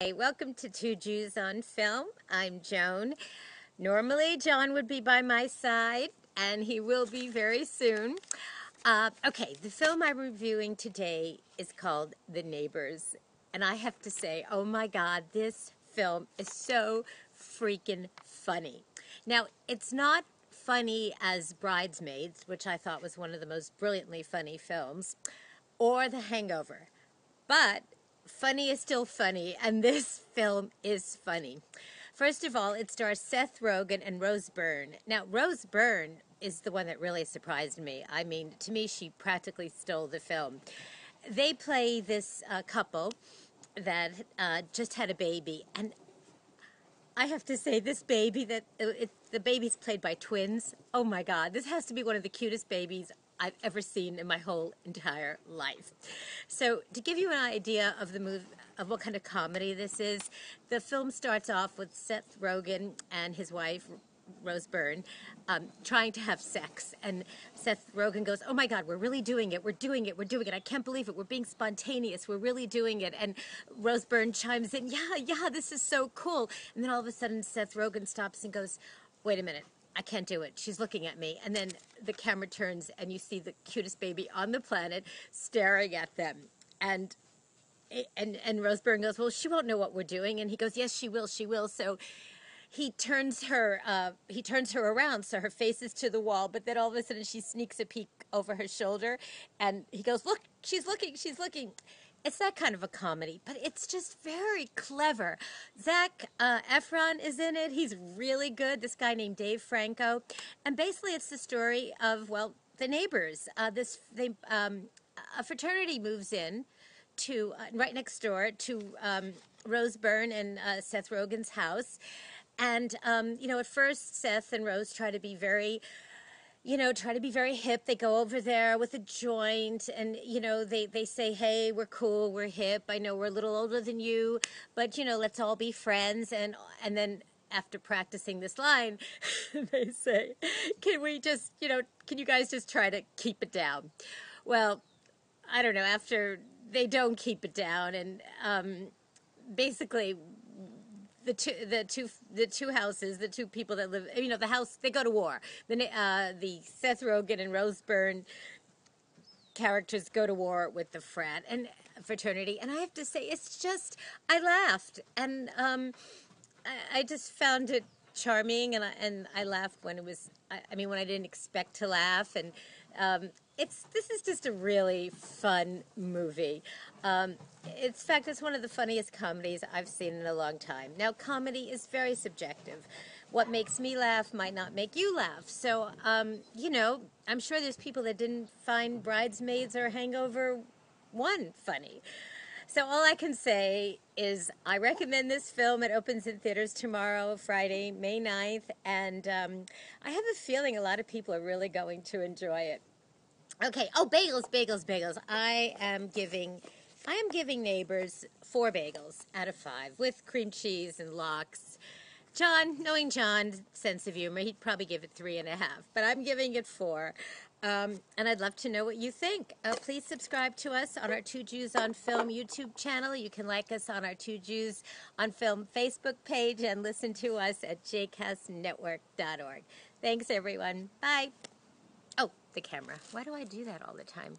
Hey, welcome to Two Jews on Film. I'm Joan. Normally, John would be by my side, and he will be very soon. Uh, okay, the film I'm reviewing today is called The Neighbors. And I have to say, oh my God, this film is so freaking funny. Now, it's not funny as Bridesmaids, which I thought was one of the most brilliantly funny films, or The Hangover. But funny is still funny, and this film is funny. First of all, it stars Seth Rogen and Rose Byrne. Now, Rose Byrne is the one that really surprised me. I mean, to me, she practically stole the film. They play this uh, couple that uh, just had a baby, and I have to say, this baby that uh, it, the baby's played by twins. Oh my God, this has to be one of the cutest babies I've ever seen in my whole entire life. So, to give you an idea of the move, of what kind of comedy this is, the film starts off with Seth Rogen and his wife Rose Byrne, um, trying to have sex. And Seth Rogen goes, Oh my God, we're really doing it. We're doing it. We're doing it. I can't believe it. We're being spontaneous. We're really doing it. And Rose Byrne chimes in, Yeah, yeah, this is so cool. And then all of a sudden, Seth Rogen stops and goes, Wait a minute. I can't do it. She's looking at me. And then the camera turns and you see the cutest baby on the planet staring at them. And and and Rose Byrne goes, "Well, she won't know what we're doing." And he goes, "Yes, she will. She will." So he turns her uh, he turns her around so her face is to the wall. But then all of a sudden she sneaks a peek over her shoulder, and he goes, "Look, she's looking. She's looking." It's that kind of a comedy, but it's just very clever. Zac uh, Efron is in it. He's really good. This guy named Dave Franco, and basically it's the story of well the neighbors. Uh, this they um, a fraternity moves in to uh, right next door to um, Rose Byrne and uh, Seth Rogen's house, and um, you know at first Seth and Rose try to be very you know, try to be very hip. They go over there with a joint and, you know, they, they say, hey, we're cool, we're hip. I know we're a little older than you, but, you know, let's all be friends. And, and then after practicing this line, they say, can we just, you know, can you guys just try to keep it down? Well, I don't know, after they don't keep it down and um, basically the two the two the two houses, the two people that live. You know, the house they go to war. The uh, the Seth Rogen and Rose Byrne characters go to war with the frat and fraternity, and I have to say, it's just I laughed and um, I, I just found it charming, and I, and I laughed when it was. I, I mean, when I didn't expect to laugh, and um, it's this is just a really fun movie. Um, in fact, it's one of the funniest comedies I've seen in a long time. Now, comedy is very subjective. What makes me laugh might not make you laugh. So, um, you know, I'm sure there's people that didn't find Bridesmaids or Hangover 1 funny. So, all I can say is I recommend this film. It opens in theaters tomorrow, Friday, May 9th, and um, I have a feeling a lot of people are really going to enjoy it. Okay. Oh, bagels, bagels, bagels. I am giving, I am giving neighbors four bagels out of five with cream cheese and lox. John, knowing John's sense of humor, he'd probably give it three and a half, but I'm giving it four. Um, and I'd love to know what you think. Uh, please subscribe to us on our Two Jews on Film YouTube channel. You can like us on our Two Jews on Film Facebook page and listen to us at jcastnetwork.org. Thanks, everyone. Bye Oh, the camera. Why do I do that all the time?